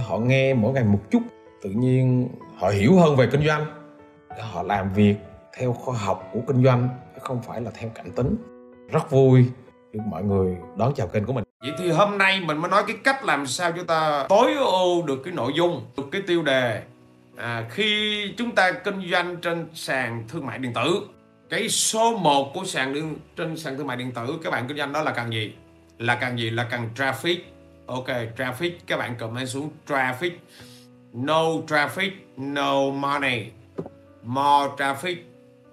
họ nghe mỗi ngày một chút tự nhiên họ hiểu hơn về kinh doanh để họ làm việc theo khoa học của kinh doanh chứ không phải là theo cảm tính rất vui được mọi người đón chào kênh của mình Vậy thì hôm nay mình mới nói cái cách làm sao chúng ta tối ưu được cái nội dung, được cái tiêu đề à, khi chúng ta kinh doanh trên sàn thương mại điện tử. Cái số 1 của sàn điện, trên sàn thương mại điện tử các bạn kinh doanh đó là cần gì? Là cần gì? Là cần traffic. Ok, traffic các bạn comment xuống traffic. No traffic, no money. More traffic,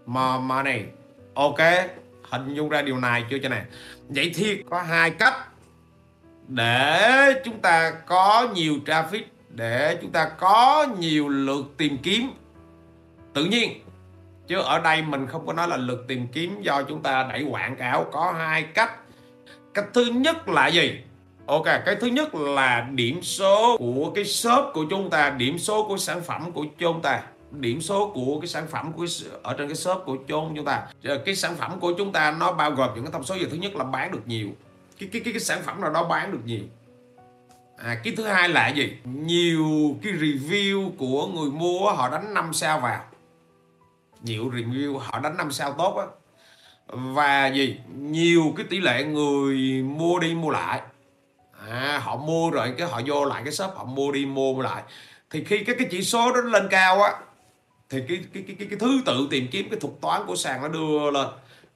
more money. Ok, hình dung ra điều này chưa cho nè. Vậy thì có hai cách để chúng ta có nhiều traffic để chúng ta có nhiều lượt tìm kiếm tự nhiên chứ ở đây mình không có nói là lượt tìm kiếm do chúng ta đẩy quảng cáo có hai cách cách thứ nhất là gì ok cái thứ nhất là điểm số của cái shop của chúng ta điểm số của sản phẩm của chúng ta. Điểm số của cái sản phẩm của ở trên cái shop của chúng chúng ta. Ờ, cái sản phẩm của chúng ta nó bao gồm những cái thông số. Gì thứ nhất là bán được nhiều. Cái cái cái, cái sản phẩm nào đó bán được nhiều. À, cái thứ hai là gì? Nhiều cái review của người mua họ đánh 5 sao vào. Nhiều review họ đánh 5 sao tốt á. Và gì? Nhiều cái tỷ lệ người mua đi mua lại à, họ mua rồi cái họ vô lại cái shop họ mua đi mua lại. Thì khi cái cái chỉ số đó lên cao á thì cái cái cái cái, cái thứ tự tìm kiếm cái thuật toán của sàn nó đưa lên.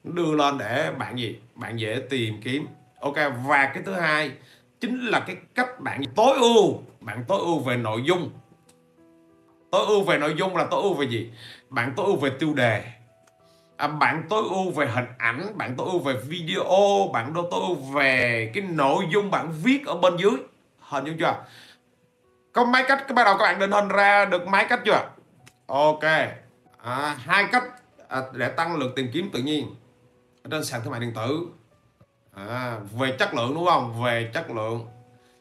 Nó đưa lên để bạn gì? Bạn dễ tìm kiếm. Ok và cái thứ hai chính là cái cách bạn tối ưu. Bạn tối ưu về nội dung. Tối ưu về nội dung là tối ưu về gì? Bạn tối ưu về tiêu đề à, bạn tối ưu về hình ảnh bạn tối ưu về video bạn tối ưu về cái nội dung bạn viết ở bên dưới. Hình dung chưa? Có mấy cách bắt đầu các bạn định hình ra được mấy cách chưa? Ok. À, hai cách à, để tăng lượng tìm kiếm tự nhiên. Ở trên sàn thương mại điện tử. À, về chất lượng đúng không? Về chất lượng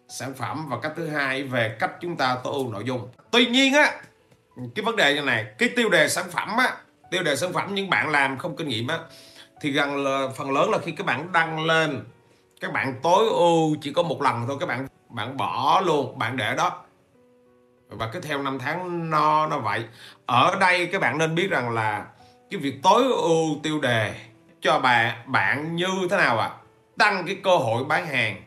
sản phẩm và cách thứ hai về cách chúng ta tối ưu nội dung. Tuy nhiên á cái vấn đề như này cái tiêu đề sản phẩm á tiêu đề sản phẩm những bạn làm không kinh nghiệm á, thì gần là phần lớn là khi các bạn đăng lên, các bạn tối ưu chỉ có một lần thôi, các bạn bạn bỏ luôn, bạn để đó. Và cứ theo năm tháng no nó vậy. Ở đây các bạn nên biết rằng là cái việc tối ưu tiêu đề cho bạn bạn như thế nào ạ? À? tăng cái cơ hội bán hàng.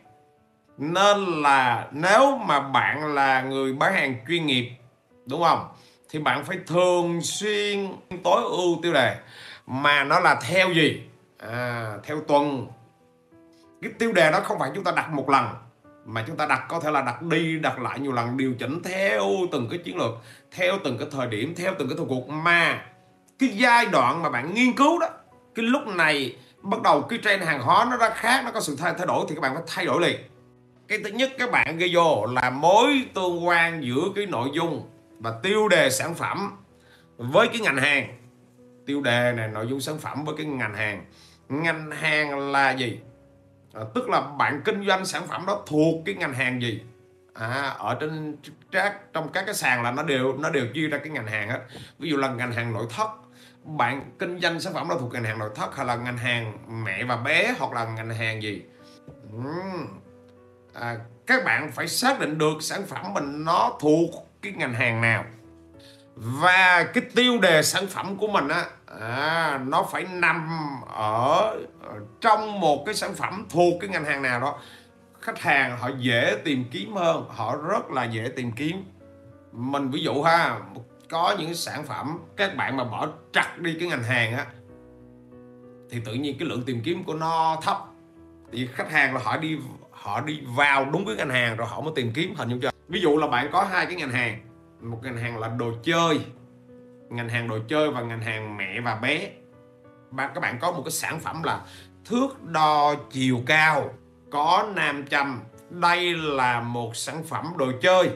Nên là nếu mà bạn là người bán hàng chuyên nghiệp, đúng không? Thì bạn phải thường xuyên tối ưu tiêu đề. Mà nó là theo gì? À, theo tuần. Cái tiêu đề đó không phải chúng ta đặt một lần mà chúng ta đặt có thể là đặt đi đặt lại nhiều lần điều chỉnh theo từng cái chiến lược theo từng cái thời điểm theo từng cái thời cuộc. Mà cái giai đoạn mà bạn nghiên cứu đó cái lúc này bắt đầu cái trend hàng hóa nó ra khác nó có sự thay, thay đổi thì các bạn phải thay đổi liền. Cái thứ nhất các bạn ghi vô là mối tương quan giữa cái nội dung và tiêu đề sản phẩm với cái ngành hàng. Tiêu đề này nội dung sản phẩm với cái ngành hàng. Ngành hàng là gì? À, tức là bạn kinh doanh sản phẩm đó thuộc cái ngành hàng gì? À, ở trên các trong các cái sàn là nó đều nó đều chia ra cái ngành hàng hết. Ví dụ là ngành hàng nội thất. Bạn kinh doanh sản phẩm đó thuộc ngành hàng nội thất hay là ngành hàng mẹ và bé hoặc là ngành hàng gì? À, các bạn phải xác định được sản phẩm mình nó thuộc cái ngành hàng nào. Và cái tiêu đề sản phẩm của mình á à, nó phải nằm ở trong một cái sản phẩm thuộc cái ngành hàng nào đó. Khách hàng họ dễ tìm kiếm hơn họ rất là dễ tìm kiếm. Mình ví dụ ha có những sản phẩm các bạn mà bỏ chặt đi cái ngành hàng á thì tự nhiên cái lượng tìm kiếm của nó thấp. Thì khách hàng là họ đi họ đi vào đúng cái ngành hàng rồi họ mới tìm kiếm hình như chưa? Ví dụ là bạn có hai cái ngành hàng. Một ngành hàng là đồ chơi. Ngành hàng đồ chơi và ngành hàng mẹ và bé. Bạn các bạn có một cái sản phẩm là thước đo chiều cao có nam châm. Đây là một sản phẩm đồ chơi.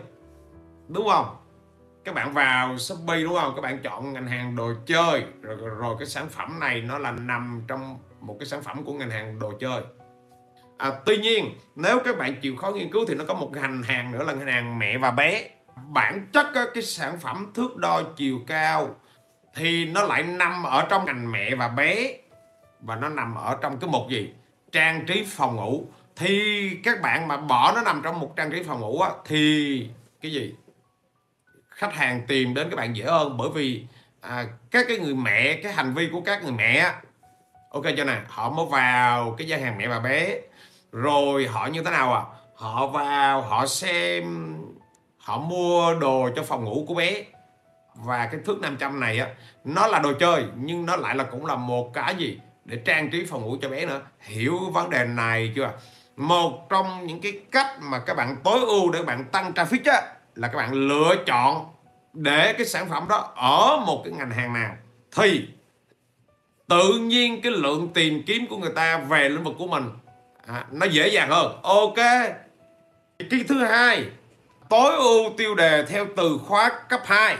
Đúng không? Các bạn vào Shopee đúng không? Các bạn chọn ngành hàng đồ chơi. Rồi, rồi cái sản phẩm này nó là nằm trong một cái sản phẩm của ngành hàng đồ chơi à, tuy nhiên nếu các bạn chịu khó nghiên cứu thì nó có một ngành hàng nữa là ngành hàng mẹ và bé. Bản chất cái sản phẩm thước đo chiều cao thì nó lại nằm ở trong ngành mẹ và bé và nó nằm ở trong cái mục gì? Trang trí phòng ngủ. Thì các bạn mà bỏ nó nằm trong một trang trí phòng ngủ á, thì cái gì? Khách hàng tìm đến các bạn dễ hơn bởi vì à, các cái người mẹ cái hành vi của các người mẹ ok cho nè? Họ mới vào cái gian hàng mẹ và bé rồi họ như thế nào à? Họ vào, họ xem, họ mua đồ cho phòng ngủ của bé. Và cái thước 500 này á, nó là đồ chơi, nhưng nó lại là cũng là một cái gì để trang trí phòng ngủ cho bé nữa. Hiểu vấn đề này chưa? Một trong những cái cách mà các bạn tối ưu để các bạn tăng traffic á, là các bạn lựa chọn để cái sản phẩm đó ở một cái ngành hàng nào. Thì, tự nhiên cái lượng tìm kiếm của người ta về lĩnh vực của mình à, nó dễ dàng hơn. Ok. Cái thứ hai. Tối ưu tiêu đề theo từ khóa cấp 2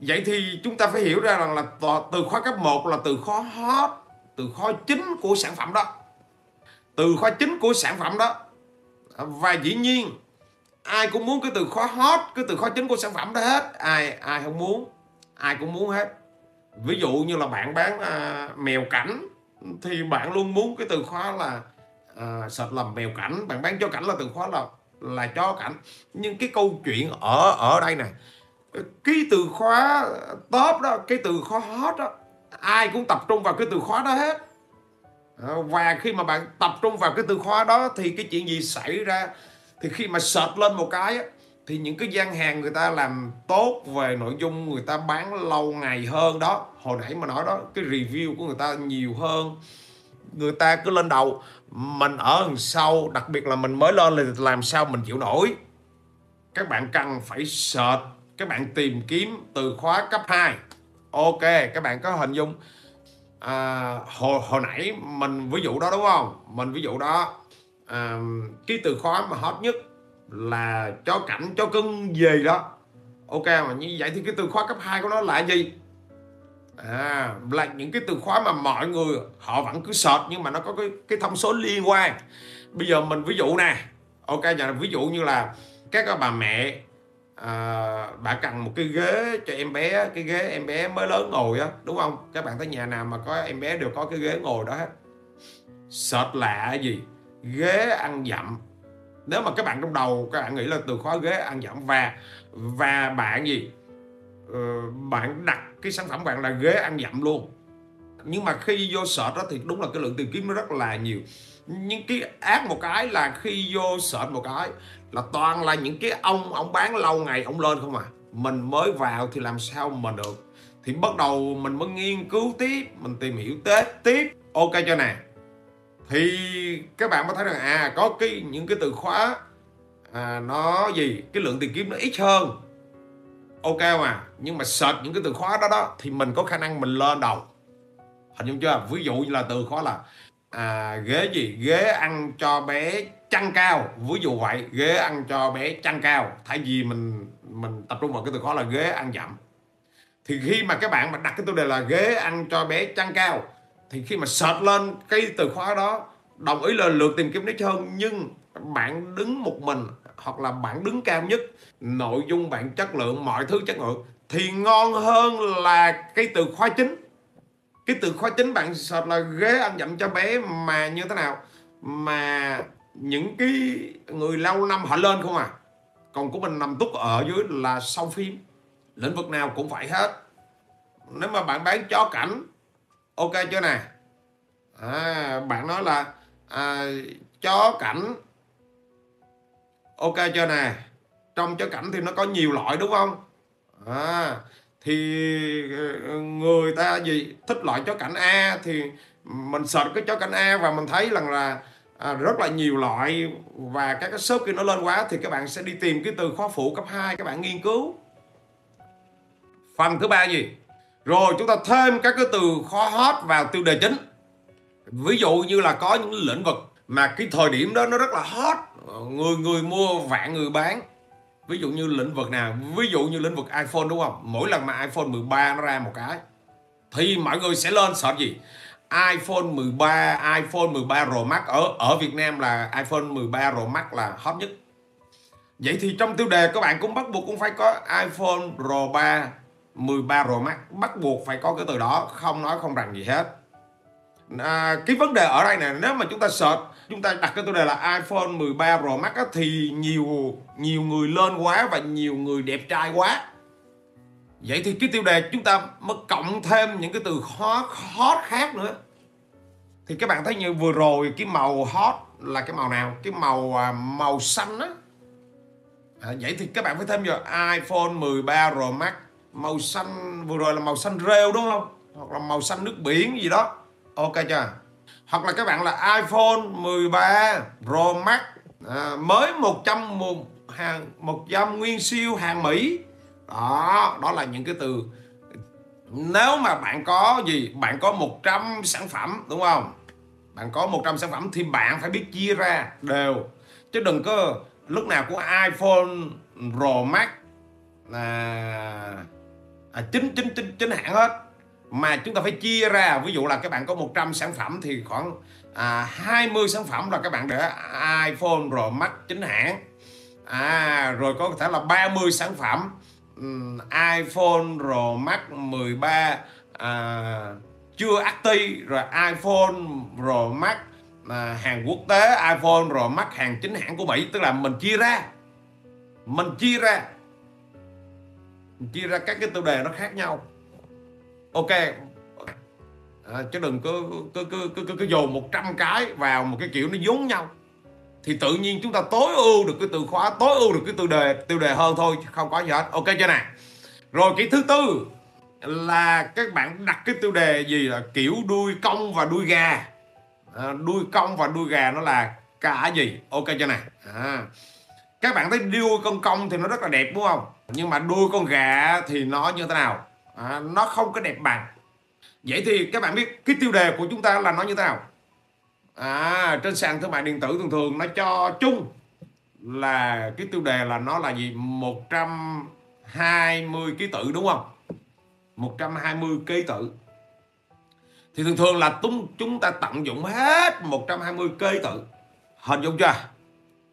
vậy thì chúng ta phải hiểu ra rằng là từ khóa cấp 1 là từ khóa hot từ khóa chính của sản phẩm đó. Từ khóa chính của sản phẩm đó. Và dĩ nhiên ai cũng muốn cái từ khóa hot cái từ khóa chính của sản phẩm đó hết. Ai ai không muốn? Ai cũng muốn hết. Ví dụ như là bạn bán à, mèo cảnh thì bạn luôn muốn cái từ khóa là Ờ, à, làm mèo cảnh. Bạn bán cho cảnh là từ khóa là là cho cảnh. Nhưng cái câu chuyện ở ở đây nè cái từ khóa top đó cái từ khóa hot đó ai cũng tập trung vào cái từ khóa đó hết. Ờ, và khi mà bạn tập trung vào cái từ khóa đó thì cái chuyện gì xảy ra? Thì khi mà search lên một cái thì những cái gian hàng người ta làm tốt về nội dung người ta bán lâu ngày hơn đó. Hồi nãy mà nói đó cái review của người ta nhiều hơn. Người ta cứ lên đầu mình ở đằng sau đặc biệt là mình mới lên là làm sao mình chịu nổi. Các bạn cần phải search các bạn tìm kiếm từ khóa cấp 2 ok các bạn có hình dung. À, hồi, hồi nãy mình ví dụ đó đúng không? Mình ví dụ đó. À, cái từ khóa mà hot nhất là cho cảnh cho cưng gì đó. Ok mà như vậy thì cái từ khóa cấp 2 của nó là gì? À, là những cái từ khóa mà mọi người họ vẫn cứ search nhưng mà nó có cái cái thông số liên quan. Bây giờ mình ví dụ nè ok giờ ví dụ như là các bà mẹ à, bà cần một cái ghế cho em bé cái ghế em bé mới lớn ngồi á đúng không? Các bạn thấy nhà nào mà có em bé đều có cái ghế ngồi đó hết. Search lạ gì? Ghế ăn dặm. Nếu mà các bạn trong đầu các bạn nghĩ là từ khóa ghế ăn dặm và và bạn gì? Ờ, bạn đặt cái sản phẩm bạn là ghế ăn dặm luôn. Nhưng mà khi vô search đó thì đúng là cái lượng tìm kiếm nó rất là nhiều. Nhưng cái ác một cái là khi vô search một cái là toàn là những cái ông ông bán lâu ngày ông lên không à. Mình mới vào thì làm sao mà được? Thì bắt đầu mình mới nghiên cứu tiếp mình tìm hiểu tết tiếp. Ok cho nè. Thì các bạn mới thấy rằng à có cái những cái từ khóa à, nó gì? Cái lượng tìm kiếm nó ít hơn ok mà nhưng mà search những cái từ khóa đó đó thì mình có khả năng mình lên đầu. Hình dung chưa? Ví dụ như là từ khóa là à, ghế gì? Ghế ăn cho bé chăn cao. Ví dụ vậy ghế ăn cho bé chăn cao. Thay vì mình mình tập trung vào cái từ khóa là ghế ăn dặm. Thì khi mà các bạn mà đặt cái tiêu đề là ghế ăn cho bé chăn cao thì khi mà search lên cái từ khóa đó đồng ý là lượt tìm kiếm nó hơn nhưng bạn đứng một mình hoặc là bạn đứng cao nhất nội dung bạn chất lượng mọi thứ chất lượng thì ngon hơn là cái từ khóa chính. Cái từ khóa chính bạn sợ là ghế ăn dặm cho bé mà như thế nào mà những cái người lâu năm họ lên không à. Còn của mình nằm túc ở dưới là sau phim lĩnh vực nào cũng phải hết. Nếu mà bạn bán chó cảnh ok chưa nè? À, bạn nói là à, chó cảnh ok chưa nè? Trong chó cảnh thì nó có nhiều loại đúng không? À, thì ờ, người ta gì thích loại chó cảnh A thì mình search cái chó cảnh A và mình thấy rằng là à, rất là nhiều loại và các cái shop kia nó lên quá thì các bạn sẽ đi tìm cái từ khóa phụ cấp 2 các bạn nghiên cứu. Phần thứ ba gì? Rồi chúng ta thêm các cái từ khóa hot vào tiêu đề chính. Ví dụ như là có những lĩnh vực mà cái thời điểm đó nó rất là hot. Người người mua vạn người bán. Ví dụ như lĩnh vực nào? Ví dụ như lĩnh vực iPhone đúng không? Mỗi lần mà iPhone 13 nó ra một cái, thì mọi người sẽ lên sợ gì? iPhone 13 iPhone 13 Pro Max ở ở Việt Nam là iPhone 13 Pro Max là hot nhất. Vậy thì trong tiêu đề các bạn cũng bắt buộc cũng phải có iPhone Pro 3 13 Pro Max. Bắt buộc phải có cái từ đó, không nói không rằng gì hết à, cái vấn đề ở đây nè nếu mà chúng ta search chúng ta đặt cái tiêu đề là iPhone 13 Pro Max á, thì nhiều nhiều người lên quá và nhiều người đẹp trai quá. Vậy thì cái tiêu đề chúng ta mới cộng thêm những cái từ hot hot khác nữa. Thì các bạn thấy như vừa rồi cái màu hot là cái màu nào? Cái màu à, màu xanh á. À, vậy thì các bạn phải thêm vào iPhone 13 Pro Max. Màu xanh vừa rồi là màu xanh rêu đúng không? Hoặc là màu xanh nước biển gì đó ok chưa? Hoặc là các bạn là iPhone 13 Pro Max à, mới 100 một hàng 100 nguyên siêu hàng Mỹ. Đó đó là những cái từ. Nếu mà bạn có gì bạn có 100 sản phẩm đúng không? Bạn có 100 sản phẩm thì bạn phải biết chia ra đều. Chứ đừng có lúc nào của iPhone Pro Max là à, chính chính chính chính hãng hết mà chúng ta phải chia ra ví dụ là các bạn có 100 sản phẩm thì khoảng à, 20 sản phẩm là các bạn để iPhone rồi mac chính hãng. À rồi có thể là 30 sản phẩm um, iPhone rồi mac 13 à, chưa active rồi iPhone rồi mac à, hàng quốc tế iPhone rồi mac hàng chính hãng của Mỹ. Tức là mình chia ra mình chia ra mình chia ra các cái tiêu đề nó khác nhau ok. À, chứ đừng cứ cứ cứ cứ, cứ, cứ dồn 100 cái vào một cái kiểu nó giống nhau. Thì tự nhiên chúng ta tối ưu được cái từ khóa tối ưu được cái tiêu đề tiêu đề hơn thôi không có gì hết. Ok chưa nè? Rồi cái thứ tư là các bạn đặt cái tiêu đề gì là kiểu đuôi công và đuôi gà. À, đuôi công và đuôi gà nó là cả gì? Ok chưa nè? À. các bạn thấy đuôi con công thì nó rất là đẹp đúng không? Nhưng mà đuôi con gà thì nó như thế nào? À, nó không có đẹp bằng. Vậy thì các bạn biết cái tiêu đề của chúng ta là nó như thế nào? À trên sàn thương mại điện tử thường thường nó cho chung là cái tiêu đề là nó là gì? 120 ký tự đúng không? 120 ký tự. Thì thường thường là chúng chúng ta tận dụng hết 120 ký tự. Hình dung chưa?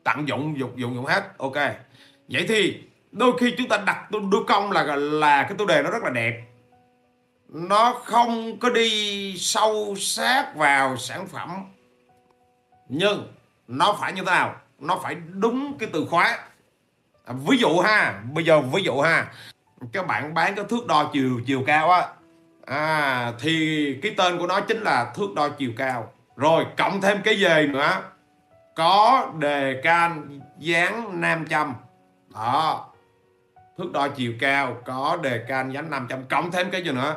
Tận dụng dụng dụng dụng hết. Ok. Vậy thì đôi khi chúng ta đặt đôi công là là cái tiêu đề nó rất là đẹp. Nó không có đi sâu sát vào sản phẩm. Nhưng nó phải như thế nào? Nó phải đúng cái từ khóa. À, ví dụ ha bây giờ ví dụ ha các bạn bán cái thước đo chiều chiều cao á. À, thì cái tên của nó chính là thước đo chiều cao. Rồi cộng thêm cái gì nữa. Có đề can dán nam châm. Đó thước đo chiều cao có đề can nhánh 500 cộng thêm cái gì nữa?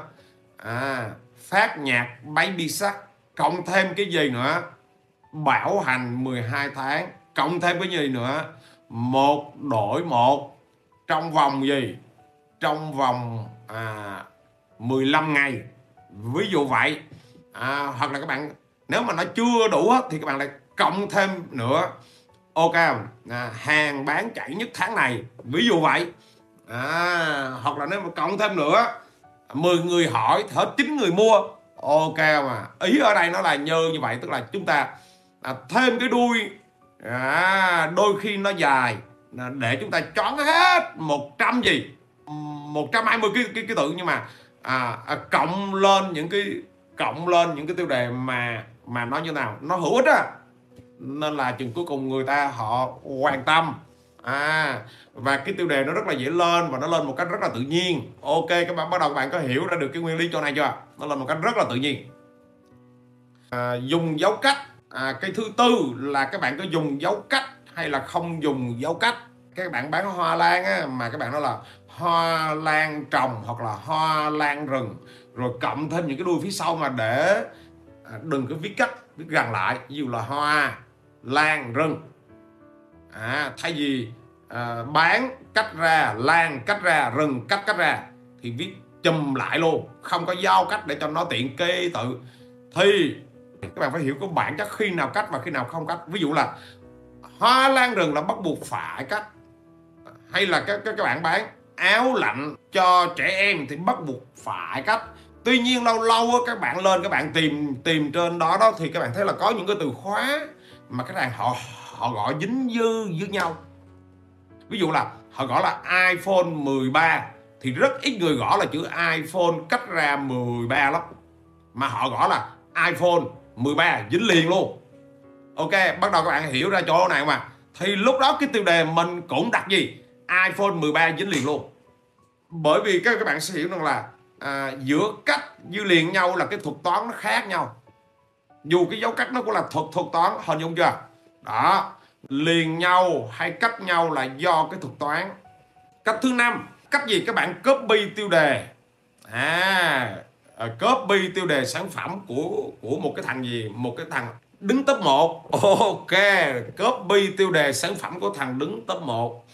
À, phát nhạc baby sắt cộng thêm cái gì nữa? Bảo hành 12 tháng cộng thêm cái gì nữa? Một đổi một. Trong vòng gì? Trong vòng à, 15 ngày. Ví dụ vậy. À, hoặc là các bạn nếu mà nó chưa đủ thì các bạn lại cộng thêm nữa. Ok à, hàng bán chạy nhất tháng này. Ví dụ vậy à, hoặc là nếu mà cộng thêm nữa 10 người hỏi hết 9 người mua. Ok mà ý ở đây nó là như như vậy tức là chúng ta à, thêm cái đuôi. À, đôi khi nó dài à, để chúng ta chọn hết 100 gì 120 cái cái cái tự. Nhưng mà à, à, cộng lên những cái cộng lên những cái tiêu đề mà mà nó như nào nó hữu ích á. Nên là chừng cuối cùng người ta họ quan tâm à và cái tiêu đề nó rất là dễ lên và nó lên một cách rất là tự nhiên. Ok các bạn bắt đầu các bạn có hiểu ra được cái nguyên lý chỗ này chưa? Nó lên một cách rất là tự nhiên. À, dùng dấu cách. À, cái thứ tư là các bạn có dùng dấu cách hay là không dùng dấu cách. Các bạn bán hoa lan á, mà các bạn nói là hoa lan trồng hoặc là hoa lan rừng. Rồi cộng thêm những cái đuôi phía sau mà để à, đừng có viết cách viết gần lại. Ví dụ là hoa lan rừng à, thay vì à, bán cách ra lan cách ra rừng cách cách ra thì viết chùm lại luôn. Không có giao cách để cho nó tiện kê tự thì các bạn phải hiểu có bản chất khi nào cách và khi nào không cách. Ví dụ là hoa lan rừng là bắt buộc phải cách. Hay là các các, các bạn bán áo lạnh cho trẻ em thì bắt buộc phải cách. Tuy nhiên lâu lâu các bạn lên các bạn tìm tìm trên đó đó thì các bạn thấy là có những cái từ khóa mà các bạn họ họ gọi dính dư với nhau. Ví dụ là họ gọi là iPhone 13 thì rất ít người gõ là chữ iPhone cách ra 13 lắm. Mà họ gõ là iPhone 13 dính liền luôn. Ok bắt đầu các bạn hiểu ra chỗ này mà. Thì lúc đó cái tiêu đề mình cũng đặt gì? iPhone 13 dính liền luôn. Bởi vì các các bạn sẽ hiểu rằng là à, giữa cách dư liền nhau là cái thuật toán nó khác nhau. Dù cái dấu cách nó cũng là thuật thuật toán hình dung chưa? Đó liền nhau hay cách nhau là do cái thuật toán. Cách thứ năm cách gì các bạn copy tiêu đề? À, ờ, copy tiêu đề sản phẩm của của một cái thằng gì? Một cái thằng đứng top 1 ok copy tiêu đề sản phẩm của thằng đứng top 1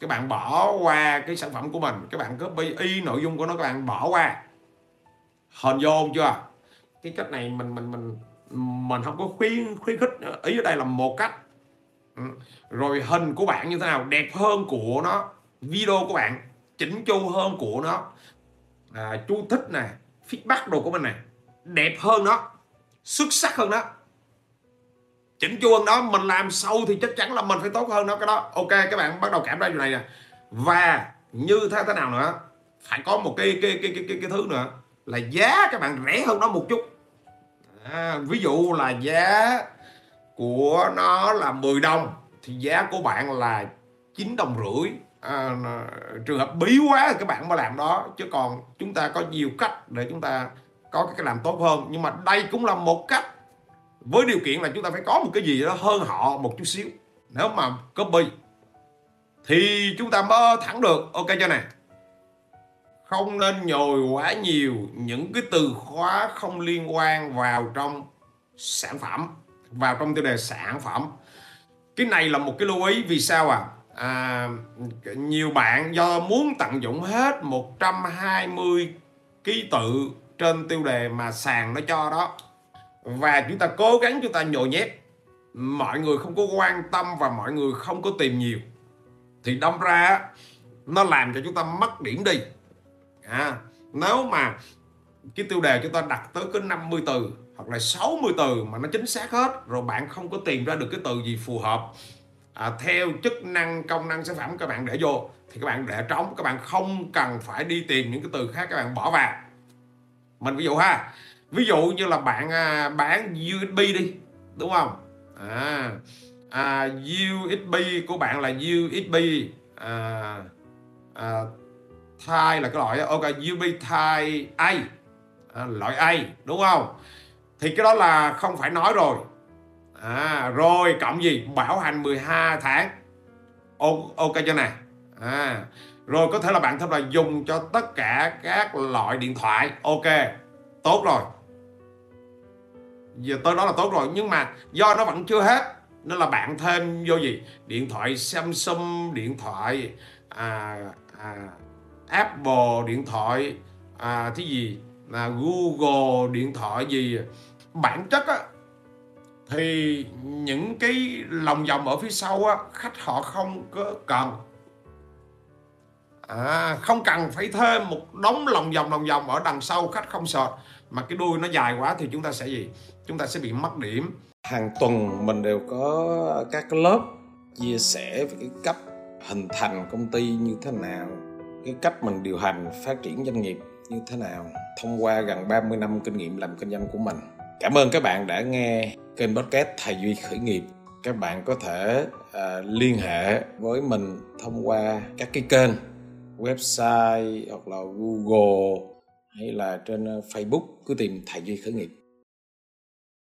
các bạn bỏ qua cái sản phẩm của mình. Các bạn copy y nội dung của nó các bạn bỏ qua. Hình vô không chưa? Cái cách này mình mình mình mình không có khuyến khuyến khích ý ở đây là một cách. Ừ. Rồi hình của bạn như thế nào? Đẹp hơn của nó. Video của bạn chỉnh chu hơn của nó. À, chú thích nè feedback đồ của mình này đẹp hơn nó. Xuất sắc hơn đó chỉnh chu hơn đó mình làm sâu thì chắc chắn là mình phải tốt hơn nó cái đó. Ok các bạn bắt đầu cảm ra điều này nè. Và như thế thế nào nữa? Phải có một cái cái cái cái cái, cái thứ nữa. Là giá các bạn rẻ hơn nó một chút à, ví dụ là giá của nó là 10 đồng thì giá của bạn là 9 đồng rưỡi. À, trường hợp bí quá thì các bạn mới làm đó chứ còn chúng ta có nhiều cách để chúng ta có cái làm tốt hơn. Nhưng mà đây cũng là một cách với điều kiện là chúng ta phải có một cái gì đó hơn họ một chút xíu. Nếu mà copy thì chúng ta mới thẳng được. Ok cho này không nên nhồi quá nhiều những cái từ khóa không liên quan vào trong sản phẩm vào trong tiêu đề sản phẩm. Cái này là một cái lưu ý vì sao à, à nhiều bạn do muốn tận dụng hết 120 ký tự trên tiêu đề mà sàn nó cho đó. Và chúng ta cố gắng chúng ta nhồi nhét. Mọi người không có quan tâm và mọi người không có tìm nhiều. Thì đâm ra nó làm cho chúng ta mất điểm đi à, nếu mà cái tiêu đề chúng ta đặt tới cái 50 từ hoặc là 60 từ mà nó chính xác hết rồi bạn không có tìm ra được cái từ gì phù hợp à, theo chức năng công năng sản phẩm các bạn để vô thì các bạn để trống các bạn không cần phải đi tìm những cái từ khác các bạn bỏ vào. Mình ví dụ ha ví dụ như là bạn à, bán USB đi đúng không? À, à USB của bạn là USB à, à, Thai là cái loại ok USB Thai A. À, loại A đúng không? Thì cái đó là không phải nói rồi. À, rồi cộng gì? Bảo hành 12 tháng. Ok cho này à, rồi có thể là bạn thêm là dùng cho tất cả các loại điện thoại. Ok tốt rồi. Giờ tới đó là tốt rồi nhưng mà do nó vẫn chưa hết nên là bạn thêm vô gì? Điện thoại Samsung điện thoại à, à, Apple điện thoại à, cái gì? Là Google điện thoại gì? Bản chất á thì những cái lòng vòng ở phía sau á khách họ không có cần. À, không cần phải thêm một đống lòng vòng lòng vòng ở đằng sau khách không sợ. Mà cái đuôi nó dài quá thì chúng ta sẽ gì? Chúng ta sẽ bị mất điểm. Hàng tuần mình đều có các lớp chia sẻ về cái cách hình thành công ty như thế nào cái cách mình điều hành phát triển doanh nghiệp như thế nào thông qua gần 30 năm kinh nghiệm làm kinh doanh của mình. Cảm ơn các bạn đã nghe kênh podcast Thầy Duy Khởi nghiệp. Các bạn có thể uh, liên hệ với mình thông qua các cái kênh website hoặc là Google hay là trên ờ, Facebook cứ tìm Thầy Duy Khởi nghiệp